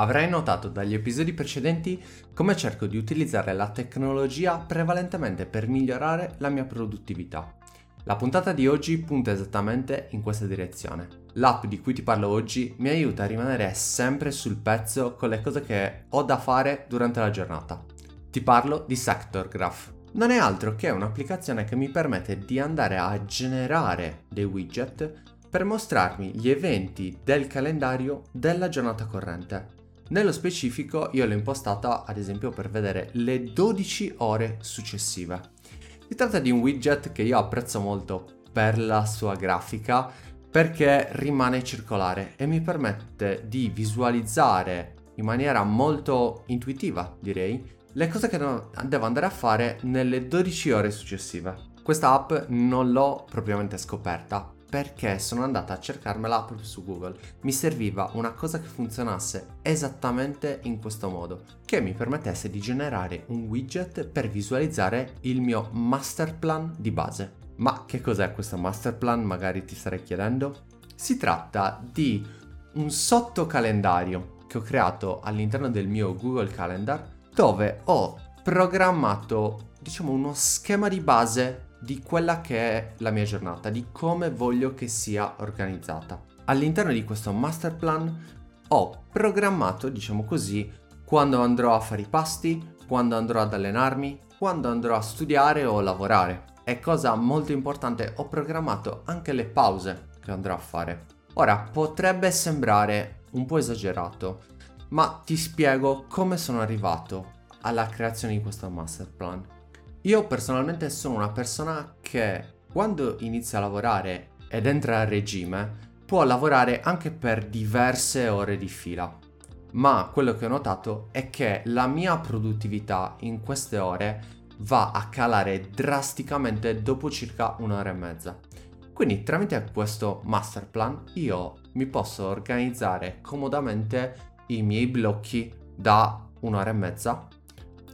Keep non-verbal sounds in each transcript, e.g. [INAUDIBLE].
Avrai notato dagli episodi precedenti come cerco di utilizzare la tecnologia prevalentemente per migliorare la mia produttività. La puntata di oggi punta esattamente in questa direzione. L'app di cui ti parlo oggi mi aiuta a rimanere sempre sul pezzo con le cose che ho da fare durante la giornata. Ti parlo di Sector Graph. Non è altro che un'applicazione che mi permette di andare a generare dei widget per mostrarmi gli eventi del calendario della giornata corrente. Nello specifico io l'ho impostata ad esempio per vedere le 12 ore successive. Si tratta di un widget che io apprezzo molto per la sua grafica perché rimane circolare e mi permette di visualizzare in maniera molto intuitiva, direi, le cose che devo andare a fare nelle 12 ore successive. Questa app non l'ho propriamente scoperta perché sono andata a cercarmela proprio su Google. Mi serviva una cosa che funzionasse esattamente in questo modo, che mi permettesse di generare un widget per visualizzare il mio master plan di base. Ma che cos'è questo master plan? Magari ti starei chiedendo. Si tratta di un sottocalendario che ho creato all'interno del mio Google Calendar dove ho programmato, diciamo, uno schema di base di quella che è la mia giornata, di come voglio che sia organizzata. All'interno di questo master plan ho programmato, diciamo così, quando andrò a fare i pasti, quando andrò ad allenarmi, quando andrò a studiare o lavorare. E cosa molto importante, ho programmato anche le pause che andrò a fare. Ora, potrebbe sembrare un po' esagerato, ma ti spiego come sono arrivato alla creazione di questo master plan. Io personalmente sono una persona che quando inizia a lavorare ed entra a regime può lavorare anche per diverse ore di fila. Ma quello che ho notato è che la mia produttività in queste ore va a calare drasticamente dopo circa un'ora e mezza. Quindi tramite questo master plan io mi posso organizzare comodamente i miei blocchi da un'ora e mezza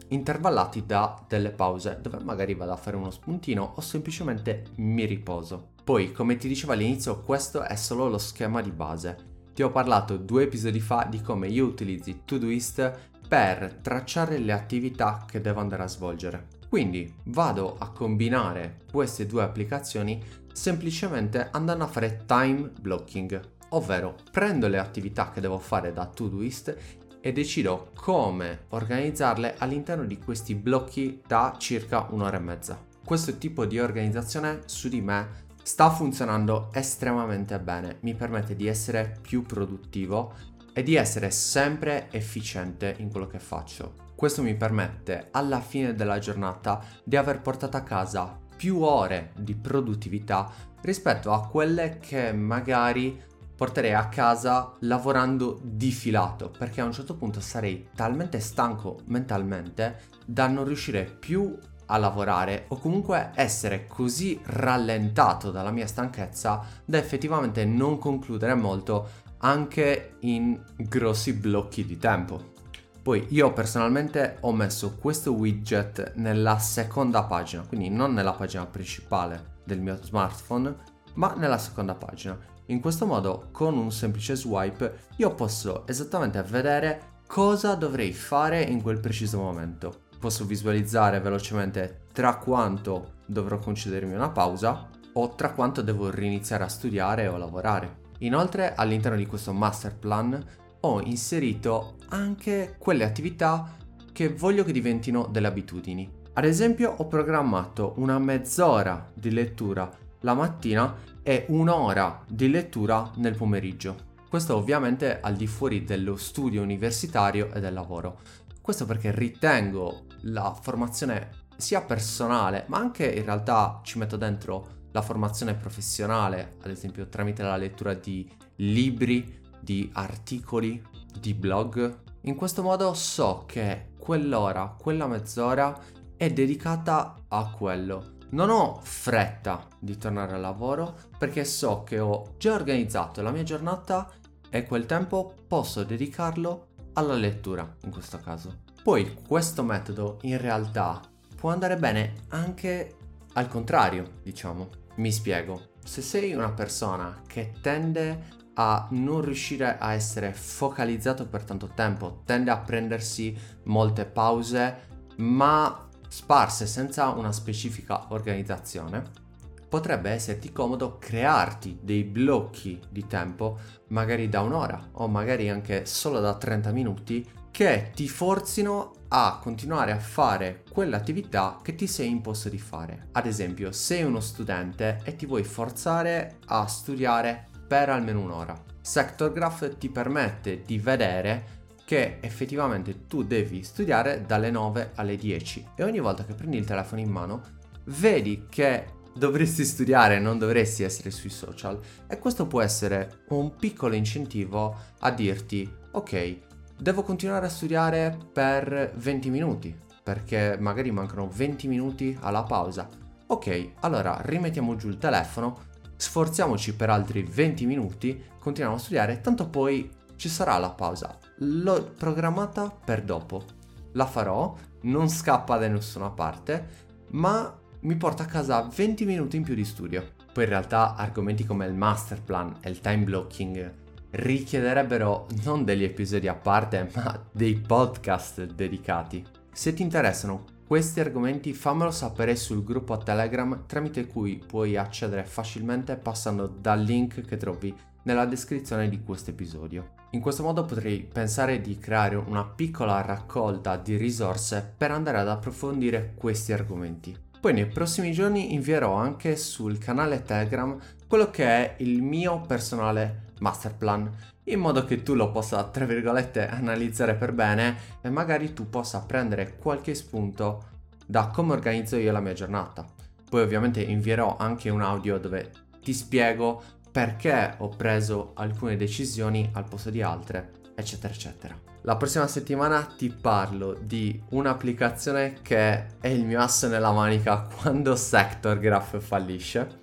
intervallati da delle pause dove magari vado a fare uno spuntino o semplicemente mi riposo. Poi, come ti dicevo all'inizio, questo è solo lo schema di base. Ti ho parlato due episodi fa di come io utilizzi Todoist per tracciare le attività che devo andare a svolgere. Quindi vado a combinare queste due applicazioni semplicemente andando a fare time blocking ovvero prendo le attività che devo fare da Todoist e decido come organizzarle all'interno di questi blocchi da circa un'ora e mezza. Questo tipo di organizzazione su di me sta funzionando estremamente bene, mi permette di essere più produttivo e di essere sempre efficiente in quello che faccio. Questo mi permette alla fine della giornata di aver portato a casa più ore di produttività rispetto a quelle che magari porterei a casa lavorando di filato perché a un certo punto sarei talmente stanco mentalmente da non riuscire più a lavorare o comunque essere così rallentato dalla mia stanchezza da effettivamente non concludere molto anche in grossi blocchi di tempo. Poi io personalmente ho messo questo widget nella seconda pagina, quindi non nella pagina principale del mio smartphone, ma nella seconda pagina in questo modo, con un semplice swipe, io posso esattamente vedere cosa dovrei fare in quel preciso momento. Posso visualizzare velocemente tra quanto dovrò concedermi una pausa o tra quanto devo riniziare a studiare o lavorare. Inoltre, all'interno di questo master plan ho inserito anche quelle attività che voglio che diventino delle abitudini. Ad esempio, ho programmato una mezz'ora di lettura la mattina e un'ora di lettura nel pomeriggio. Questo ovviamente al di fuori dello studio universitario e del lavoro. Questo perché ritengo la formazione sia personale, ma anche in realtà ci metto dentro la formazione professionale, ad esempio tramite la lettura di libri, di articoli, di blog. In questo modo so che quell'ora, quella mezz'ora è dedicata a quello non ho fretta di tornare al lavoro perché so che ho già organizzato la mia giornata e quel tempo posso dedicarlo alla lettura in questo caso. Poi questo metodo in realtà può andare bene anche al contrario, diciamo. Mi spiego. Se sei una persona che tende a non riuscire a essere focalizzato per tanto tempo, tende a prendersi molte pause, ma sparse senza una specifica organizzazione. Potrebbe esserti comodo crearti dei blocchi di tempo, magari da un'ora o magari anche solo da 30 minuti, che ti forzino a continuare a fare quell'attività che ti sei imposto di fare. Ad esempio, sei uno studente e ti vuoi forzare a studiare per almeno un'ora. Sector Graph ti permette di vedere che effettivamente tu devi studiare dalle 9 alle 10 e ogni volta che prendi il telefono in mano vedi che dovresti studiare, non dovresti essere sui social e questo può essere un piccolo incentivo a dirti ok, devo continuare a studiare per 20 minuti perché magari mancano 20 minuti alla pausa. Ok, allora rimettiamo giù il telefono, sforziamoci per altri 20 minuti, continuiamo a studiare, tanto poi ci sarà la pausa. L'ho programmata per dopo. La farò, non scappa da nessuna parte, ma mi porta a casa 20 minuti in più di studio. Poi in realtà argomenti come il master plan e il time blocking richiederebbero non degli episodi a parte, ma dei podcast dedicati. Se ti interessano questi argomenti fammelo sapere sul gruppo Telegram tramite cui puoi accedere facilmente passando dal link che trovi nella descrizione di questo episodio. In questo modo potrei pensare di creare una piccola raccolta di risorse per andare ad approfondire questi argomenti. Poi nei prossimi giorni invierò anche sul canale Telegram quello che è il mio personale master plan in modo che tu lo possa, tra virgolette, analizzare per bene e magari tu possa prendere qualche spunto da come organizzo io la mia giornata. Poi ovviamente invierò anche un audio dove ti spiego perché ho preso alcune decisioni al posto di altre, eccetera, eccetera. La prossima settimana ti parlo di un'applicazione che è il mio asso nella manica [LAUGHS] quando Sector Graph fallisce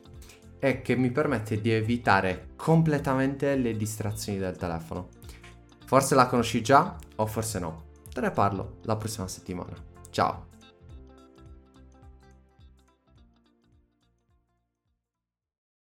e che mi permette di evitare completamente le distrazioni del telefono. Forse la conosci già o forse no. Te ne parlo la prossima settimana. Ciao!